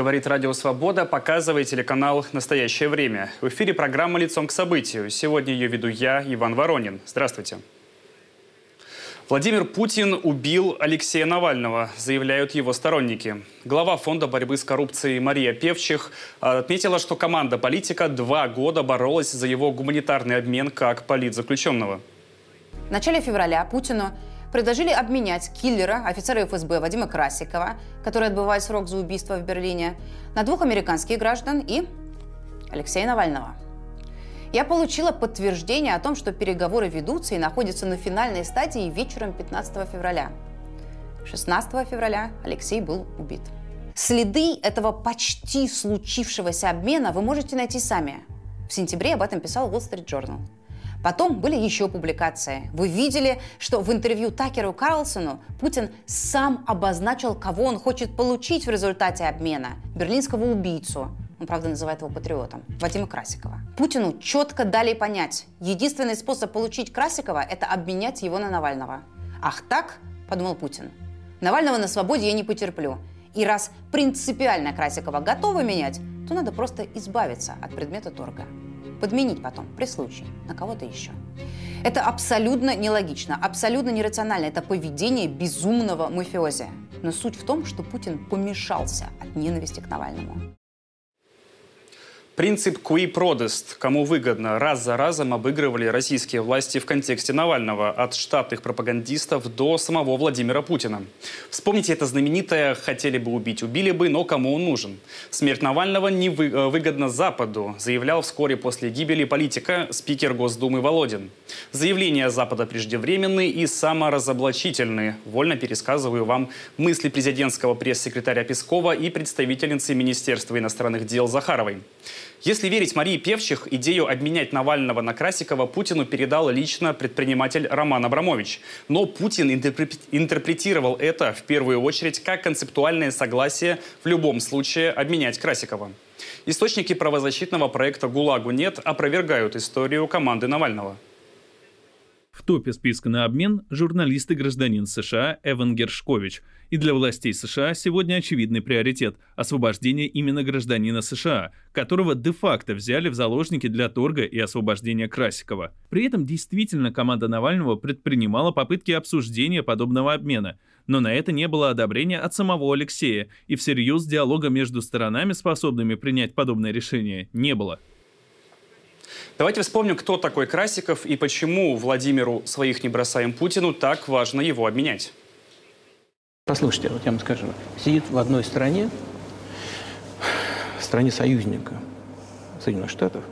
Говорит Радио Свобода, показывает телеканал «Настоящее время». В эфире программа «Лицом к событию». Сегодня ее веду я, Иван Воронин. Здравствуйте. Владимир Путин убил Алексея Навального, заявляют его сторонники. Глава фонда борьбы с коррупцией Мария Певчих отметила, что команда политика два года боролась за его гуманитарный обмен как политзаключенного. В начале февраля Путину предложили обменять киллера, офицера ФСБ Вадима Красикова, который отбывает срок за убийство в Берлине, на двух американских граждан и Алексея Навального. Я получила подтверждение о том, что переговоры ведутся и находятся на финальной стадии вечером 15 февраля. 16 февраля Алексей был убит. Следы этого почти случившегося обмена вы можете найти сами. В сентябре об этом писал Wall Street Journal. Потом были еще публикации. Вы видели, что в интервью Такеру Карлсону Путин сам обозначил, кого он хочет получить в результате обмена – берлинского убийцу. Он, правда, называет его патриотом. Вадима Красикова. Путину четко дали понять, единственный способ получить Красикова – это обменять его на Навального. Ах так, подумал Путин, Навального на свободе я не потерплю. И раз принципиально Красикова готовы менять, то надо просто избавиться от предмета торга подменить потом, при случае, на кого-то еще. Это абсолютно нелогично, абсолютно нерационально. Это поведение безумного мафиози. Но суть в том, что Путин помешался от ненависти к Навальному. Принцип «qui prodest» – кому выгодно, раз за разом обыгрывали российские власти в контексте Навального, от штатных пропагандистов до самого Владимира Путина. Вспомните это знаменитое «хотели бы убить, убили бы, но кому он нужен». Смерть Навального не вы, э, выгодна Западу, заявлял вскоре после гибели политика спикер Госдумы Володин. Заявления Запада преждевременны и саморазоблачительны. Вольно пересказываю вам мысли президентского пресс-секретаря Пескова и представительницы Министерства иностранных дел Захаровой. Если верить Марии Певчих, идею обменять Навального на Красикова Путину передал лично предприниматель Роман Абрамович. Но Путин интерпретировал это в первую очередь как концептуальное согласие в любом случае обменять Красикова. Источники правозащитного проекта «ГУЛАГу нет» опровергают историю команды Навального. В топе списка на обмен журналист и гражданин США Эван Гершкович. И для властей США сегодня очевидный приоритет – освобождение именно гражданина США, которого де-факто взяли в заложники для торга и освобождения Красикова. При этом действительно команда Навального предпринимала попытки обсуждения подобного обмена – но на это не было одобрения от самого Алексея, и всерьез диалога между сторонами, способными принять подобное решение, не было. Давайте вспомним, кто такой Красиков и почему Владимиру «Своих не бросаем Путину» так важно его обменять. Послушайте, вот я вам скажу. Сидит в одной стране, в стране союзника Соединенных Штатов,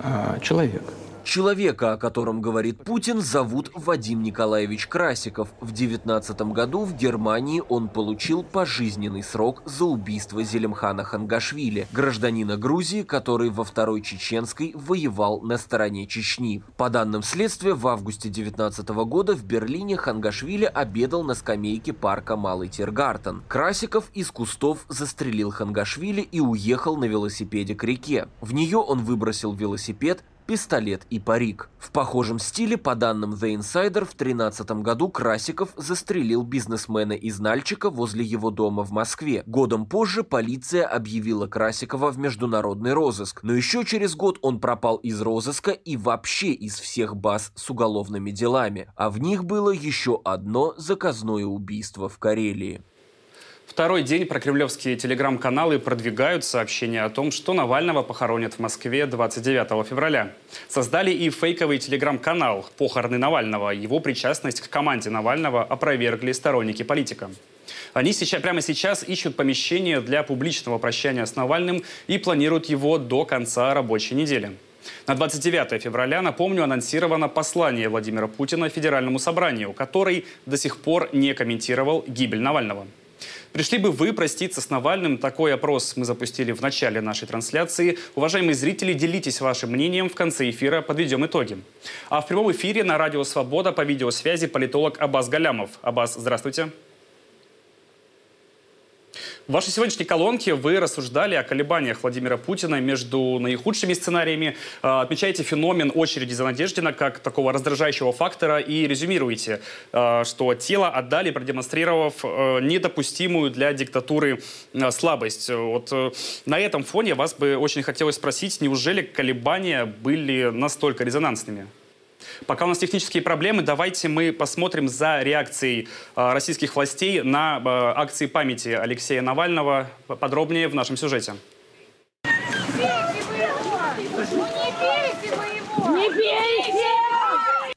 а, человек – Человека, о котором говорит Путин, зовут Вадим Николаевич Красиков. В 19 году в Германии он получил пожизненный срок за убийство Зелимхана Хангашвили, гражданина Грузии, который во Второй Чеченской воевал на стороне Чечни. По данным следствия, в августе 19 года в Берлине Хангашвили обедал на скамейке парка Малый Тиргартен. Красиков из кустов застрелил Хангашвили и уехал на велосипеде к реке. В нее он выбросил велосипед, пистолет и парик. В похожем стиле, по данным The Insider, в 2013 году Красиков застрелил бизнесмена из Нальчика возле его дома в Москве. Годом позже полиция объявила Красикова в международный розыск, но еще через год он пропал из розыска и вообще из всех баз с уголовными делами, а в них было еще одно заказное убийство в Карелии. Второй день прокремлевские телеграм-каналы продвигают сообщение о том, что Навального похоронят в Москве 29 февраля. Создали и фейковый телеграм-канал «Похороны Навального». Его причастность к команде Навального опровергли сторонники политика. Они сейчас, прямо сейчас ищут помещение для публичного прощания с Навальным и планируют его до конца рабочей недели. На 29 февраля, напомню, анонсировано послание Владимира Путина Федеральному собранию, который до сих пор не комментировал гибель Навального. Пришли бы вы проститься с Навальным? Такой опрос мы запустили в начале нашей трансляции. Уважаемые зрители, делитесь вашим мнением. В конце эфира подведем итоги. А в прямом эфире на Радио Свобода по видеосвязи политолог Абаз Галямов. Абаз, здравствуйте. В вашей сегодняшней колонке вы рассуждали о колебаниях Владимира Путина между наихудшими сценариями, э, отмечаете феномен очереди за Надеждина как такого раздражающего фактора и резюмируете, э, что тело отдали, продемонстрировав э, недопустимую для диктатуры слабость. Вот на этом фоне вас бы очень хотелось спросить, неужели колебания были настолько резонансными? Пока у нас технические проблемы, давайте мы посмотрим за реакцией э, российских властей на э, акции памяти Алексея Навального. Подробнее в нашем сюжете.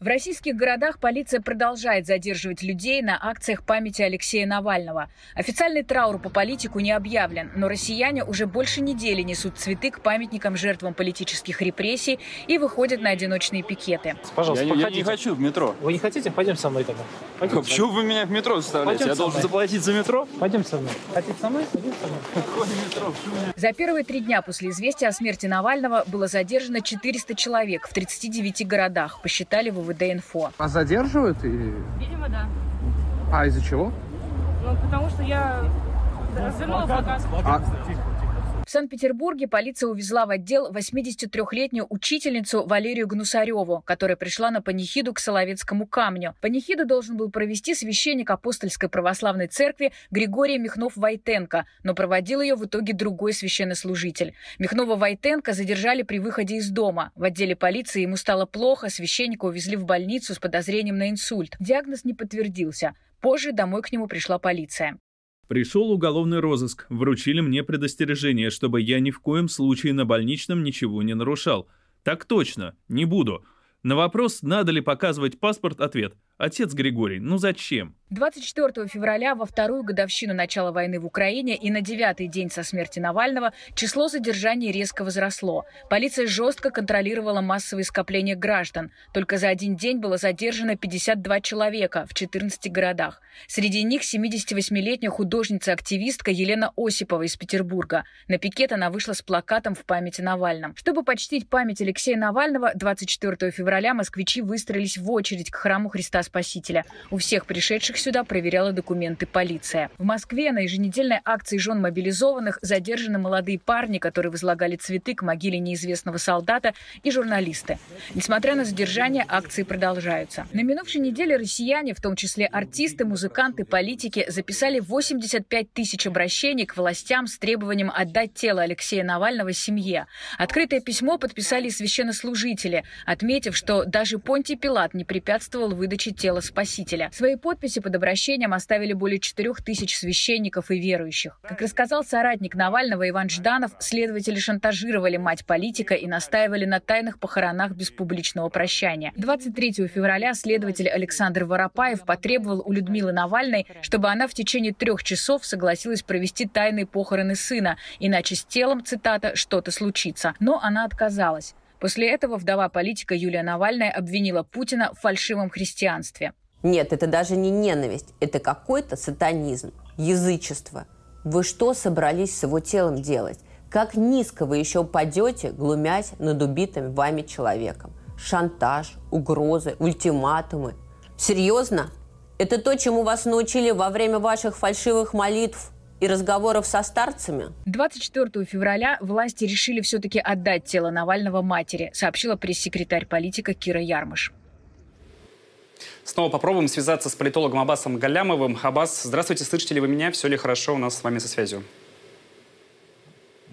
В российских городах полиция продолжает задерживать людей на акциях памяти Алексея Навального. Официальный траур по политику не объявлен, но россияне уже больше недели несут цветы к памятникам жертвам политических репрессий и выходят на одиночные пикеты. Пожалуйста, я, я не хочу в метро. Вы не хотите? Пойдем со мной тогда. Пойдем Почему вы меня в метро заставляете? Пойдем я должен заплатить за метро? Пойдем со мной. Хотите со мной? Пойдем со мной. Какое метро? За первые три дня после известия о смерти Навального было задержано 400 человек в 39 городах, посчитали ВВД УВД-инфо. А задерживают? И... Видимо, да. А из-за чего? Ну, потому что я развернула показ. А, в Санкт-Петербурге полиция увезла в отдел 83-летнюю учительницу Валерию Гнусареву, которая пришла на панихиду к Соловецкому камню. Панихиду должен был провести священник апостольской православной церкви Григорий Михнов-Войтенко, но проводил ее в итоге другой священнослужитель. Михнова-Войтенко задержали при выходе из дома. В отделе полиции ему стало плохо, священника увезли в больницу с подозрением на инсульт. Диагноз не подтвердился. Позже домой к нему пришла полиция. Пришел уголовный розыск, вручили мне предостережение, чтобы я ни в коем случае на больничном ничего не нарушал. Так точно, не буду. На вопрос, надо ли показывать паспорт, ответ – Отец Григорий, ну зачем? 24 февраля, во вторую годовщину начала войны в Украине и на девятый день со смерти Навального, число задержаний резко возросло. Полиция жестко контролировала массовые скопления граждан. Только за один день было задержано 52 человека в 14 городах. Среди них 78-летняя художница-активистка Елена Осипова из Петербурга. На пикет она вышла с плакатом в памяти Навальном. Чтобы почтить память Алексея Навального, 24 февраля москвичи выстроились в очередь к храму Христа Спасителя. У всех пришедших сюда проверяла документы полиция. В Москве на еженедельной акции жен мобилизованных задержаны молодые парни, которые возлагали цветы к могиле неизвестного солдата и журналисты. Несмотря на задержание, акции продолжаются. На минувшей неделе россияне, в том числе артисты, музыканты, политики, записали 85 тысяч обращений к властям с требованием отдать тело Алексея Навального семье. Открытое письмо подписали священнослужители, отметив, что даже Понтий Пилат не препятствовал выдаче тело Спасителя. Свои подписи под обращением оставили более 4 тысяч священников и верующих. Как рассказал соратник Навального Иван Жданов, следователи шантажировали мать политика и настаивали на тайных похоронах без публичного прощания. 23 февраля следователь Александр Воропаев потребовал у Людмилы Навальной, чтобы она в течение трех часов согласилась провести тайные похороны сына, иначе с телом, цитата, что-то случится. Но она отказалась. После этого вдова политика Юлия Навальная обвинила Путина в фальшивом христианстве. Нет, это даже не ненависть, это какой-то сатанизм, язычество. Вы что собрались с его телом делать? Как низко вы еще упадете, глумясь над убитым вами человеком? Шантаж, угрозы, ультиматумы. Серьезно? Это то, чему вас научили во время ваших фальшивых молитв и разговоров со старцами? 24 февраля власти решили все-таки отдать тело Навального матери, сообщила пресс-секретарь политика Кира Ярмыш. Снова попробуем связаться с политологом Аббасом Галямовым. Аббас, здравствуйте, слышите ли вы меня? Все ли хорошо у нас с вами со связью?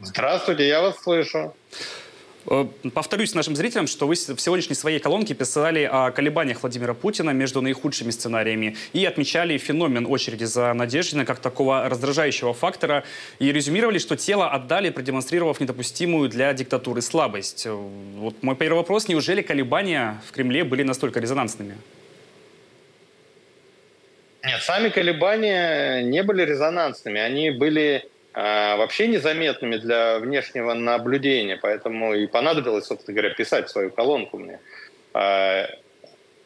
Здравствуйте, я вас слышу. Э, повторюсь нашим зрителям, что вы в сегодняшней своей колонке писали о колебаниях Владимира Путина между наихудшими сценариями и отмечали феномен очереди за Надеждина как такого раздражающего фактора и резюмировали, что тело отдали, продемонстрировав недопустимую для диктатуры слабость. Э, вот мой первый вопрос. Неужели колебания в Кремле были настолько резонансными? Нет, сами колебания не были резонансными. Они были вообще незаметными для внешнего наблюдения, поэтому и понадобилось, собственно говоря, писать свою колонку мне. А,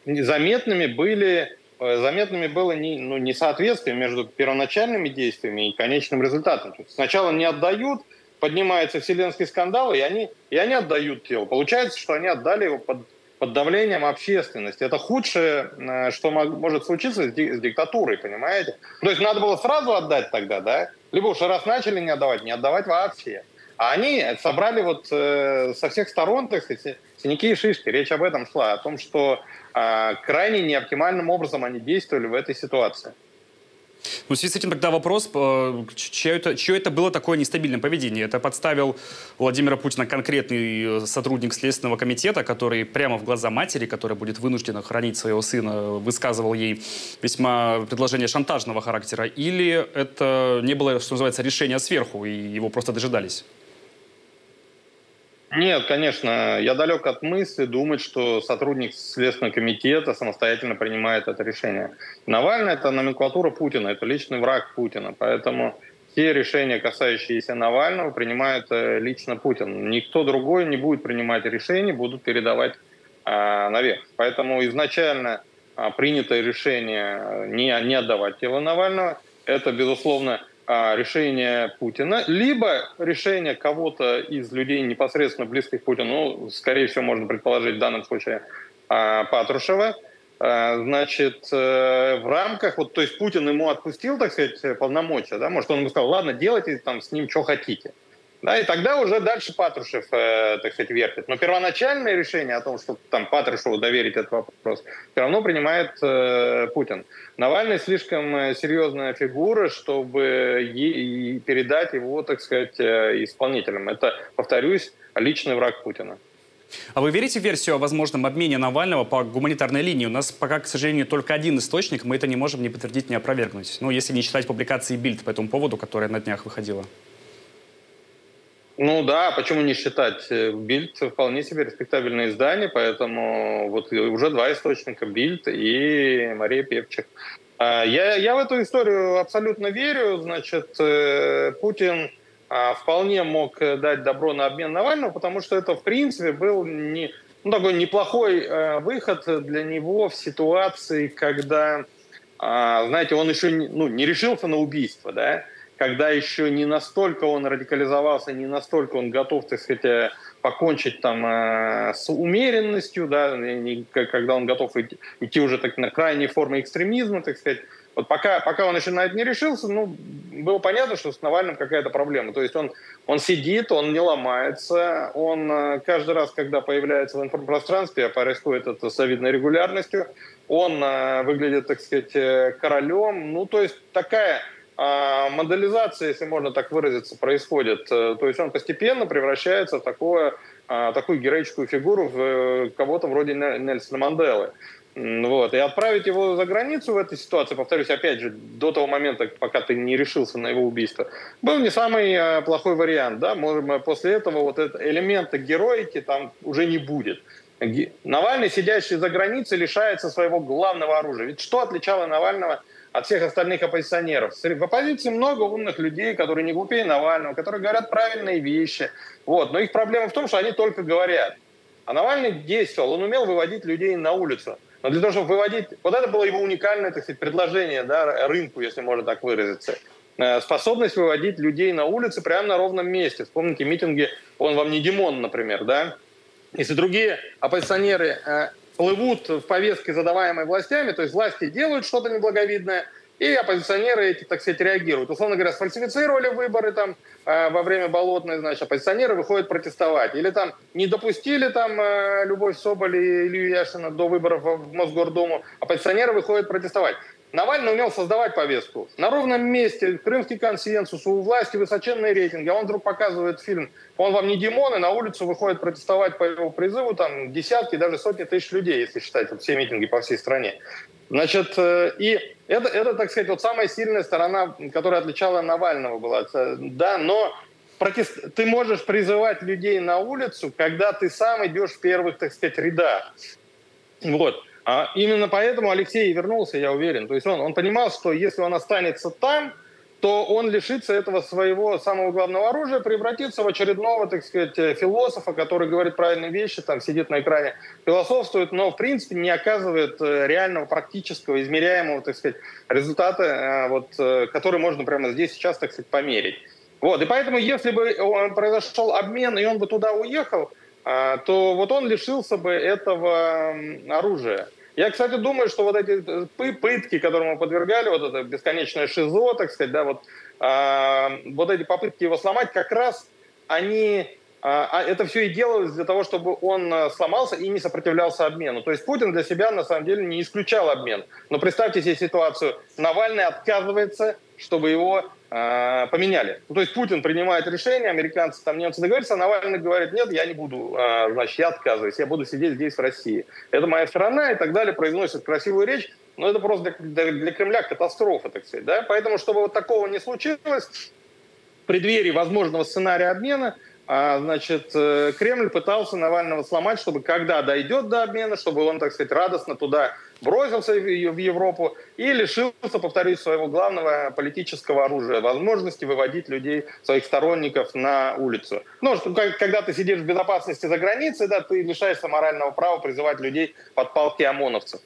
заметными были заметными было не, ну, несоответствие между первоначальными действиями и конечным результатом. Сначала не отдают, поднимается вселенский скандал, и они, и они отдают тело. Получается, что они отдали его под под давлением общественности. Это худшее, э, что может случиться с диктатурой, понимаете? То есть надо было сразу отдать тогда, да? Либо уж раз начали не отдавать, не отдавать вообще. А они собрали вот э, со всех сторон, так сказать, синяки и шишки. Речь об этом шла, о том, что э, крайне неоптимальным образом они действовали в этой ситуации. Ну, в связи с этим тогда вопрос, э, чье это, чье это было такое нестабильное поведение? Это подставил Владимира Путина конкретный э, сотрудник Следственного комитета, который прямо в глаза матери, которая будет вынуждена хранить своего сына, высказывал ей весьма предложение шантажного характера? Или это не было, что называется, решение сверху, и его просто дожидались? Нет, конечно, я далек от мысли думать, что сотрудник Следственного комитета самостоятельно принимает это решение. Навальный – это номенклатура Путина, это личный враг Путина, поэтому все решения, касающиеся Навального, принимает э, лично Путин. Никто другой не будет принимать решения, будут передавать а, наверх. Поэтому изначально а, принятое решение не, не отдавать тело Навального – это, безусловно, решение Путина, либо решение кого-то из людей непосредственно близких Путину, ну, скорее всего, можно предположить в данном случае а, Патрушева, а, значит, э, в рамках, вот, то есть Путин ему отпустил, так сказать, полномочия, да, может, он ему сказал, ладно, делайте там с ним, что хотите. Да, и тогда уже дальше Патрушев, э, так сказать, вертит. Но первоначальное решение о том, что там Патрушеву доверить этот вопрос, все равно принимает э, Путин. Навальный слишком э, серьезная фигура, чтобы е- передать его, так сказать, э, исполнителям. Это, повторюсь, личный враг Путина. А вы верите в версию о возможном обмене Навального по гуманитарной линии? У нас пока, к сожалению, только один источник, мы это не можем ни подтвердить, ни опровергнуть. Ну, если не считать публикации Бильд по этому поводу, которая на днях выходила. Ну да, почему не считать? Бильд вполне себе респектабельное издание, поэтому вот уже два источника, Бильд и Мария Певчик. А, я, я в эту историю абсолютно верю. Значит, э, Путин а, вполне мог дать добро на обмен Навального, потому что это, в принципе, был не, ну, такой неплохой э, выход для него в ситуации, когда, а, знаете, он еще не, ну, не решился на убийство, да, когда еще не настолько он радикализовался, не настолько он готов, так сказать, э, покончить там э, с умеренностью, да, когда он готов идти, идти уже так на крайние формы экстремизма, так сказать. Вот пока, пока он еще на это не решился, ну, было понятно, что с Навальным какая-то проблема. То есть он, он сидит, он не ломается, он э, каждый раз, когда появляется в информпространстве, а происходит это с завидной регулярностью, он выглядит, так сказать, королем. Ну, то есть такая моделизация, если можно так выразиться, происходит. Э, то есть он постепенно превращается в такое, а, такую героическую фигуру, в э, кого-то вроде Нельсона Манделы. Вот. И отправить его за границу в этой ситуации, повторюсь, опять же, до того момента, пока ты не решился на его убийство, был не самый э, плохой вариант. Да? Может, после этого вот это, элемента героики там уже не будет. Навальный, сидящий за границей, лишается своего главного оружия. Ведь что отличало Навального всех остальных оппозиционеров. В оппозиции много умных людей, которые не глупее Навального, которые говорят правильные вещи. Вот. Но их проблема в том, что они только говорят. А Навальный действовал, он умел выводить людей на улицу. Но для того, чтобы выводить... Вот это было его уникальное, так сказать, предложение да, рынку, если можно так выразиться. Э, способность выводить людей на улицы прямо на ровном месте. Вспомните митинги, он вам не Димон, например, да? Если другие оппозиционеры э, плывут в повестке, задаваемой властями, то есть власти делают что-то неблаговидное, и оппозиционеры эти, так сказать, реагируют. Условно говоря, сфальсифицировали выборы там э, во время болотной, значит, оппозиционеры выходят протестовать. Или там не допустили там э, Любовь Соболь и Илью Яшина до выборов в Мосгордуму, оппозиционеры выходят протестовать. Навальный умел создавать повестку. На ровном месте, крымский консенсус, у власти высоченные рейтинги, а он вдруг показывает фильм «Он вам не Димон», и на улицу выходит протестовать по его призыву там десятки, даже сотни тысяч людей, если считать вот, все митинги по всей стране. Значит, э, и это, это, так сказать, вот самая сильная сторона, которая отличала Навального была. Да, но протест... ты можешь призывать людей на улицу, когда ты сам идешь в первых, так сказать, рядах. Вот. А именно поэтому Алексей вернулся, я уверен. То есть он, он понимал, что если он останется там, то он лишится этого своего самого главного оружия, превратится в очередного, так сказать, философа, который говорит правильные вещи, там сидит на экране, философствует, но в принципе не оказывает э, реального, практического, измеряемого, так сказать, результата, э, вот, э, который можно прямо здесь сейчас, так сказать, померить. Вот, и поэтому, если бы произошел обмен, и он бы туда уехал, то вот он лишился бы этого оружия. Я, кстати, думаю, что вот эти э, пытки, которым мы подвергали, вот это бесконечное шизо, так сказать, да, вот, э, вот эти попытки его сломать, как раз они а, а это все и делалось для того, чтобы он э, сломался и не сопротивлялся обмену. То есть Путин для себя на самом деле не исключал обмен. Но представьте себе ситуацию. Навальный отказывается, чтобы его э, поменяли. Ну, то есть Путин принимает решение, американцы, там немцы договорятся, а Навальный говорит, нет, я не буду, э, значит, я отказываюсь, я буду сидеть здесь, в России. Это моя страна и так далее, произносит красивую речь, но это просто для, для, Кремля катастрофа, так сказать. Да? Поэтому, чтобы вот такого не случилось, в преддверии возможного сценария обмена – а, значит, э, Кремль пытался Навального сломать, чтобы когда дойдет до обмена, чтобы он, так сказать, радостно туда бросился в Европу и лишился, повторюсь, своего главного политического оружия, возможности выводить людей, своих сторонников на улицу. Ну, когда ты сидишь в безопасности за границей, да, ты лишаешься морального права призывать людей под палки ОМОНовцев.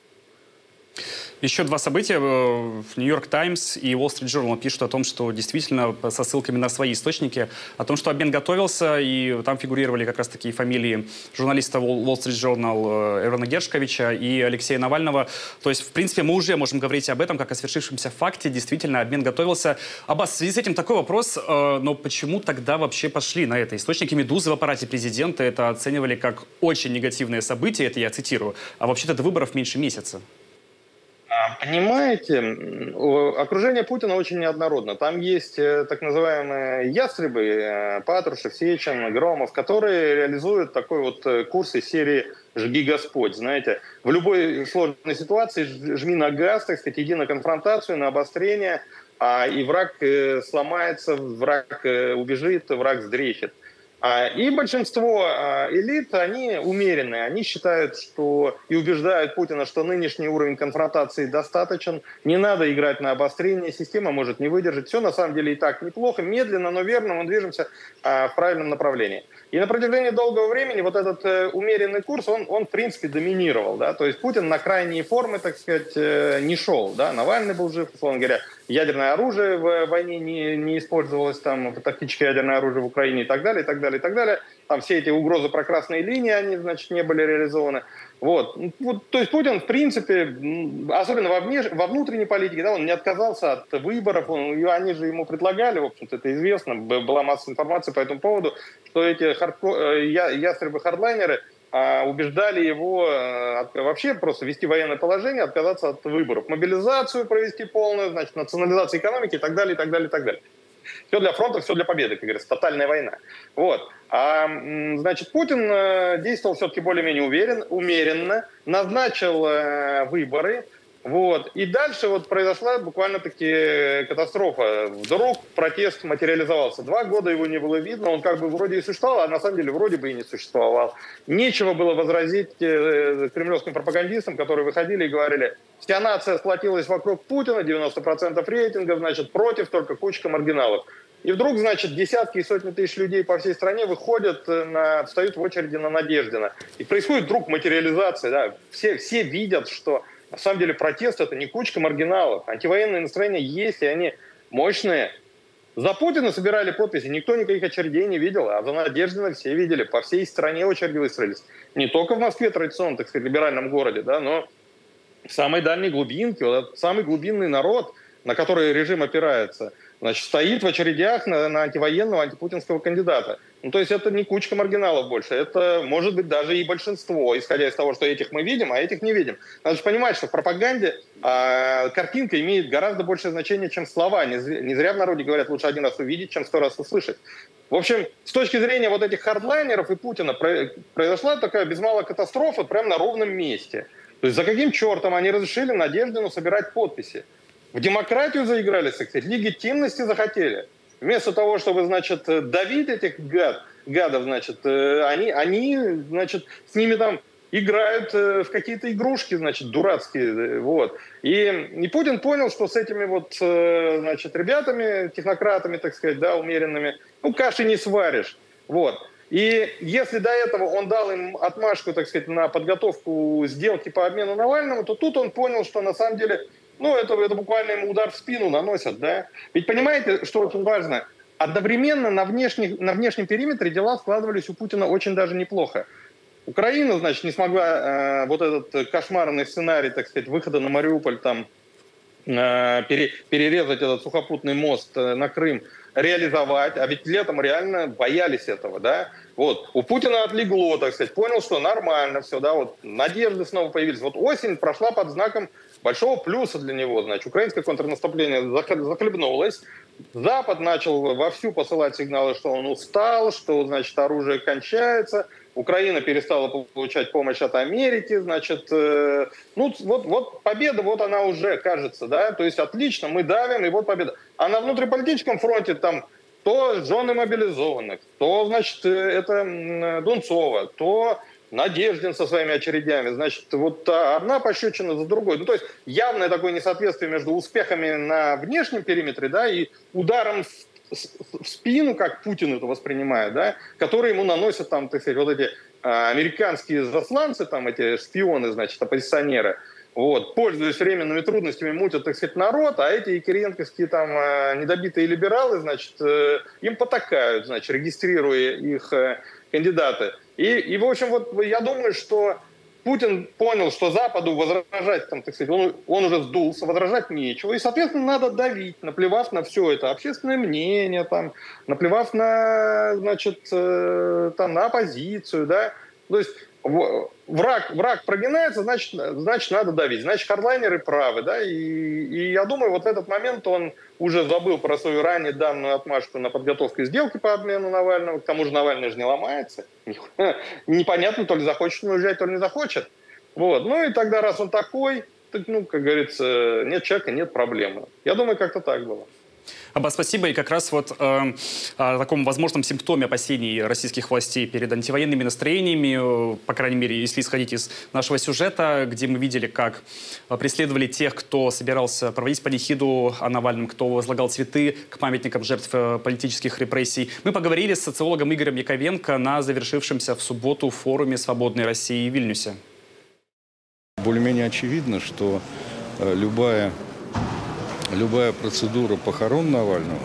Еще два события. В Нью-Йорк Таймс и Wall Street Journal пишут о том, что действительно со ссылками на свои источники, о том, что обмен готовился, и там фигурировали как раз такие фамилии журналиста Wall Street Journal Эвана Гершковича и Алексея Навального. То есть, в принципе, мы уже можем говорить об этом, как о свершившемся факте. Действительно, обмен готовился. Аббас, в связи с этим такой вопрос, э, но почему тогда вообще пошли на это? Источники «Медузы» в аппарате президента это оценивали как очень негативное событие, это я цитирую, а вообще-то до выборов меньше месяца. Понимаете, окружение Путина очень неоднородно. Там есть э, так называемые ястребы, э, Патрушев, Сечин, Громов, которые реализуют такой вот э, курс из серии «Жги Господь». Знаете, в любой сложной ситуации жми на газ, так сказать, иди на конфронтацию, на обострение, а и враг сломается, враг убежит, враг сдречет. А, и большинство а, элит, они умеренные, они считают, что и убеждают Путина, что нынешний уровень конфронтации достаточен, не надо играть на обострение, система может не выдержать. Все на самом деле и так неплохо, медленно, но верно мы движемся а, в правильном направлении. И на протяжении долгого времени вот этот э, умеренный курс, он, он в принципе доминировал. Да? То есть Путин на крайние формы, так сказать, э, не шел. Да? Навальный был жив, условно говоря. Ядерное оружие в войне не, не использовалось, там, тактическое ядерное оружие в Украине и так далее, и так далее, и так далее. Там все эти угрозы про красные линии, они, значит, не были реализованы. Вот. вот. То есть Путин, в принципе, особенно во, внеш... во внутренней политике, да, он не отказался от выборов, он... они же ему предлагали, в общем-то, это известно, была масса информации по этому поводу, что эти хардко... Э, я... ястребы-хардлайнеры а, убеждали его а, вообще просто вести военное положение, отказаться от выборов, мобилизацию провести полную, значит, национализацию экономики и так далее, и так далее, и так далее. Все для фронта, все для победы, как говорится, тотальная война. Вот. А, значит, Путин э, действовал все-таки более-менее уверен, умеренно, назначил э, выборы, вот. И дальше вот произошла буквально-таки катастрофа. Вдруг протест материализовался. Два года его не было видно, он как бы вроде и существовал, а на самом деле вроде бы и не существовал. Нечего было возразить э, кремлевским пропагандистам, которые выходили и говорили, вся нация сплотилась вокруг Путина, 90% рейтингов, значит, против только кучка маргиналов. И вдруг, значит, десятки и сотни тысяч людей по всей стране выходят, э, на, встают в очереди на Надеждина. И происходит вдруг материализация. Да? Все, все видят, что на самом деле протест – это не кучка маргиналов. Антивоенные настроения есть, и они мощные. За Путина собирали подписи, никто никаких очередей не видел, а за Надеждина все видели. По всей стране очереди выстроились. Не только в Москве, традиционно, так сказать, либеральном городе, да, но в самой дальней глубинке, вот самый глубинный народ, на который режим опирается – значит, стоит в очередях на, на антивоенного, антипутинского кандидата. Ну, то есть это не кучка маргиналов больше, это может быть даже и большинство, исходя из того, что этих мы видим, а этих не видим. Надо же понимать, что в пропаганде э, картинка имеет гораздо большее значение, чем слова. Не, не зря в народе говорят, лучше один раз увидеть, чем сто раз услышать. В общем, с точки зрения вот этих хардлайнеров и Путина произошла такая без малой катастрофа прямо на ровном месте. То есть за каким чертом они разрешили Надеждину собирать подписи? В демократию заиграли, так сказать, легитимности захотели. Вместо того, чтобы, значит, давить этих гад, гадов, значит, э, они, они, значит, с ними там играют э, в какие-то игрушки, значит, дурацкие, э, вот. И, и Путин понял, что с этими вот, значит, ребятами, технократами, так сказать, да, умеренными, ну, каши не сваришь, вот. И если до этого он дал им отмашку, так сказать, на подготовку сделки по обмену Навальному, то тут он понял, что на самом деле ну, это, это буквально ему удар в спину наносят, да? Ведь понимаете, что очень важно? одновременно на, внешних, на внешнем периметре дела складывались у Путина очень даже неплохо. Украина, значит, не смогла э, вот этот кошмарный сценарий, так сказать, выхода на Мариуполь, там, э, пере, перерезать этот сухопутный мост э, на Крым, реализовать, а ведь летом реально боялись этого, да. Вот, у Путина отлегло, так сказать, понял, что нормально все, да, вот надежды снова появились. Вот осень прошла под знаком большого плюса для него, значит, украинское контрнаступление захлебнулось, Запад начал вовсю посылать сигналы, что он устал, что, значит, оружие кончается – Украина перестала получать помощь от Америки, значит, э, ну вот, вот победа, вот она уже кажется, да, то есть отлично, мы давим, и вот победа. А на внутриполитическом фронте там то жены мобилизованных, то, значит, э, это Дунцова, то Надеждин со своими очередями. Значит, вот одна пощечина за другой. Ну, то есть явное такое несоответствие между успехами на внешнем периметре да, и ударом в в спину, как Путин это воспринимает, да, которые ему наносят там, так сказать, вот эти а, американские засланцы, там эти шпионы, значит, оппозиционеры, вот, пользуясь временными трудностями, мутят, так сказать, народ, а эти кириенковские там а, недобитые либералы, значит, э, им потакают, значит, регистрируя их э, кандидаты. И, и, в общем, вот я думаю, что Путин понял, что Западу возражать, там, так сказать, он, он уже сдулся, возражать нечего, и, соответственно, надо давить, наплевав на все это общественное мнение, там, наплевав на, значит, э, там, на оппозицию, да, то есть враг, враг прогинается, значит, значит, надо давить. Значит, хардлайнеры правы, да, и, и я думаю, вот этот момент он уже забыл про свою ранее данную отмашку на подготовку сделки по обмену Навального, к тому же Навальный же не ломается. Непонятно, то ли захочет он уезжать, то ли не захочет. Вот. Ну и тогда, раз он такой, так, ну, как говорится, нет человека, нет проблемы. Я думаю, как-то так было. Аба, спасибо. И как раз вот э, о таком возможном симптоме опасений российских властей перед антивоенными настроениями, э, по крайней мере, если исходить из нашего сюжета, где мы видели, как э, преследовали тех, кто собирался проводить панихиду о Навальном, кто возлагал цветы к памятникам жертв э, политических репрессий. Мы поговорили с социологом Игорем Яковенко на завершившемся в субботу форуме «Свободной России» в Вильнюсе. Более-менее очевидно, что любая любая процедура похорон Навального,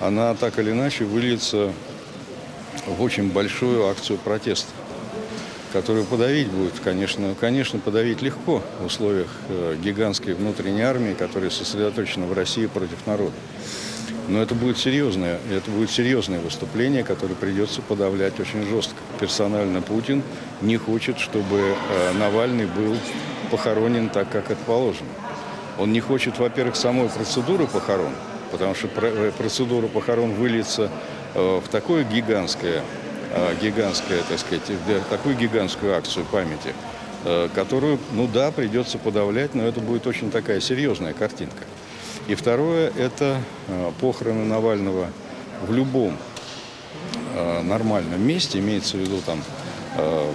она так или иначе выльется в очень большую акцию протеста, которую подавить будет, конечно, конечно, подавить легко в условиях э, гигантской внутренней армии, которая сосредоточена в России против народа. Но это будет серьезное, это будет серьезное выступление, которое придется подавлять очень жестко. Персонально Путин не хочет, чтобы э, Навальный был похоронен так, как это положено. Он не хочет, во-первых, самой процедуры похорон, потому что э, процедура похорон выльется э, в такое гигантское, э, гигантское, так сказать, такую гигантскую акцию памяти, которую, ну да, придется подавлять, но это будет очень такая серьезная картинка. И второе – это похороны Навального в любом нормальном месте, имеется в виду там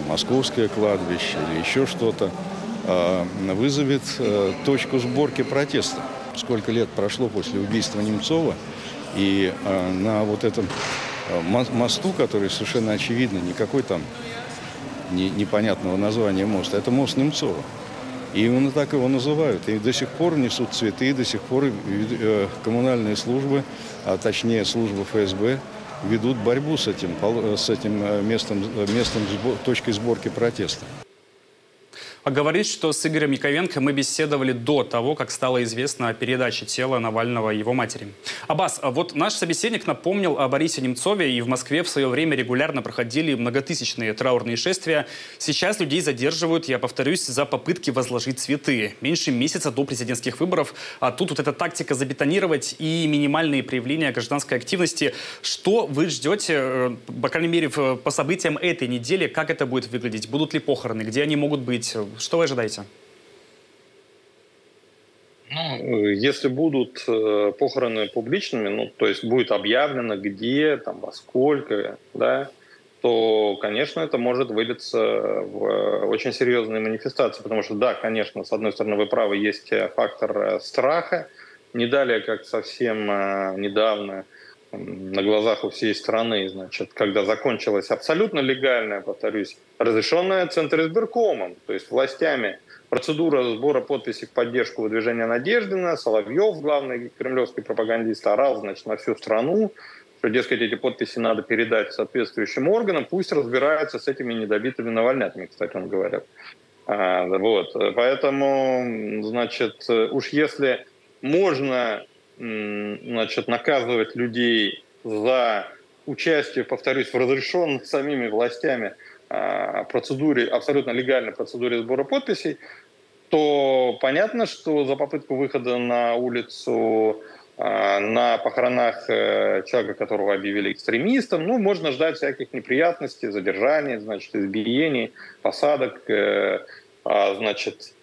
московское кладбище или еще что-то, вызовет э, точку сборки протеста. Сколько лет прошло после убийства Немцова, и э, на вот этом мосту, который совершенно очевидно, никакой там непонятного названия моста, это мост Немцова. И именно так его называют. И до сих пор несут цветы, до сих пор коммунальные службы, а точнее службы ФСБ, ведут борьбу с этим, с этим местом, местом точкой сборки протеста. А говорит, что с Игорем Яковенко мы беседовали до того, как стало известно о передаче тела Навального его матери. Аббас, а вот наш собеседник напомнил о Борисе Немцове, и в Москве в свое время регулярно проходили многотысячные траурные шествия. Сейчас людей задерживают, я повторюсь, за попытки возложить цветы. Меньше месяца до президентских выборов, а тут вот эта тактика забетонировать и минимальные проявления гражданской активности. Что вы ждете, э, по крайней мере, по событиям этой недели, как это будет выглядеть? Будут ли похороны? Где они могут быть? Что вы ожидаете? Ну, если будут э, похороны публичными, ну, то есть будет объявлено, где, там, во сколько, да, то, конечно, это может вылиться в очень серьезные манифестации, потому что, да, конечно, с одной стороны, вы правы, есть фактор э, страха, не далее, как совсем э, недавно, на глазах у всей страны, значит, когда закончилась абсолютно легальная, повторюсь, разрешенная Центр избиркомом, то есть властями, процедура сбора подписей в поддержку выдвижения Надеждина, Соловьев, главный кремлевский пропагандист, орал, значит, на всю страну, что, дескать, эти подписи надо передать соответствующим органам, пусть разбираются с этими недобитыми навальнятами, кстати, он говорил. А, вот, поэтому, значит, уж если можно, значит, наказывать людей за участие, повторюсь, в разрешенной самими властями а, процедуре, абсолютно легальной процедуре сбора подписей, то понятно, что за попытку выхода на улицу а, на похоронах э, человека, которого объявили экстремистом, ну, можно ждать всяких неприятностей, задержаний, значит, избиений, посадок, э, а, значит,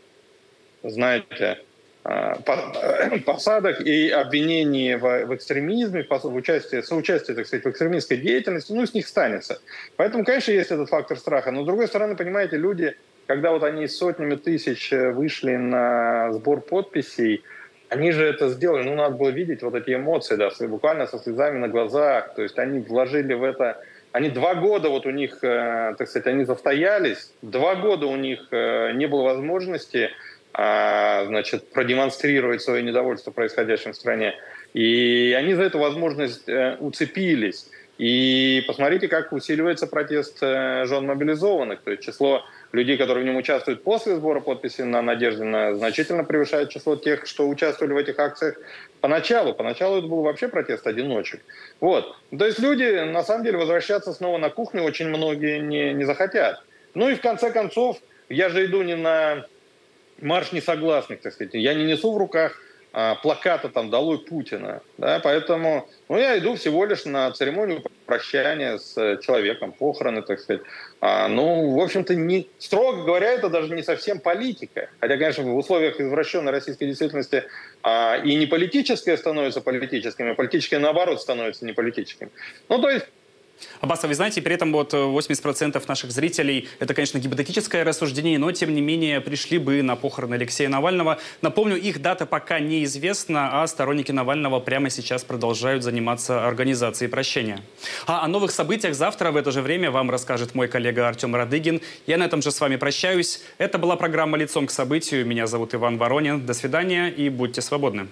знаете, посадок и обвинений в, экстремизме, в участии, соучастии, так сказать, в экстремистской деятельности, ну, с них станется. Поэтому, конечно, есть этот фактор страха. Но, с другой стороны, понимаете, люди, когда вот они сотнями тысяч э, вышли на сбор подписей, они же это сделали, ну, надо было видеть вот эти эмоции, да, буквально со слезами на глазах, то есть они вложили в это, они два года вот у них, э, так сказать, они застоялись, два года у них э, не было возможности, э, значит, продемонстрировать свое недовольство происходящим в стране, и они за эту возможность э, уцепились. И посмотрите, как усиливается протест э, жен мобилизованных, то есть число людей, которые в нем участвуют после сбора подписей на Надеждина, значительно превышает число тех, что участвовали в этих акциях поначалу. Поначалу это был вообще протест одиночек. Вот. То есть люди, на самом деле, возвращаться снова на кухню очень многие не, не захотят. Ну и в конце концов, я же иду не на марш несогласных, так сказать. Я не несу в руках а, плаката там «Долой Путина». Да, поэтому ну, я иду всего лишь на церемонию прощания с человеком, похороны, так сказать. А, ну, в общем-то, не, строго говоря, это даже не совсем политика. Хотя, конечно, в условиях извращенной российской действительности а, и не политическое становится политическим, а политическое, наоборот, становится не политическим. Ну, то есть Аббас, вы знаете, при этом вот 80% наших зрителей, это, конечно, гипотетическое рассуждение, но, тем не менее, пришли бы на похороны Алексея Навального. Напомню, их дата пока неизвестна, а сторонники Навального прямо сейчас продолжают заниматься организацией прощения. А о новых событиях завтра в это же время вам расскажет мой коллега Артем Радыгин. Я на этом же с вами прощаюсь. Это была программа «Лицом к событию». Меня зовут Иван Воронин. До свидания и будьте свободны.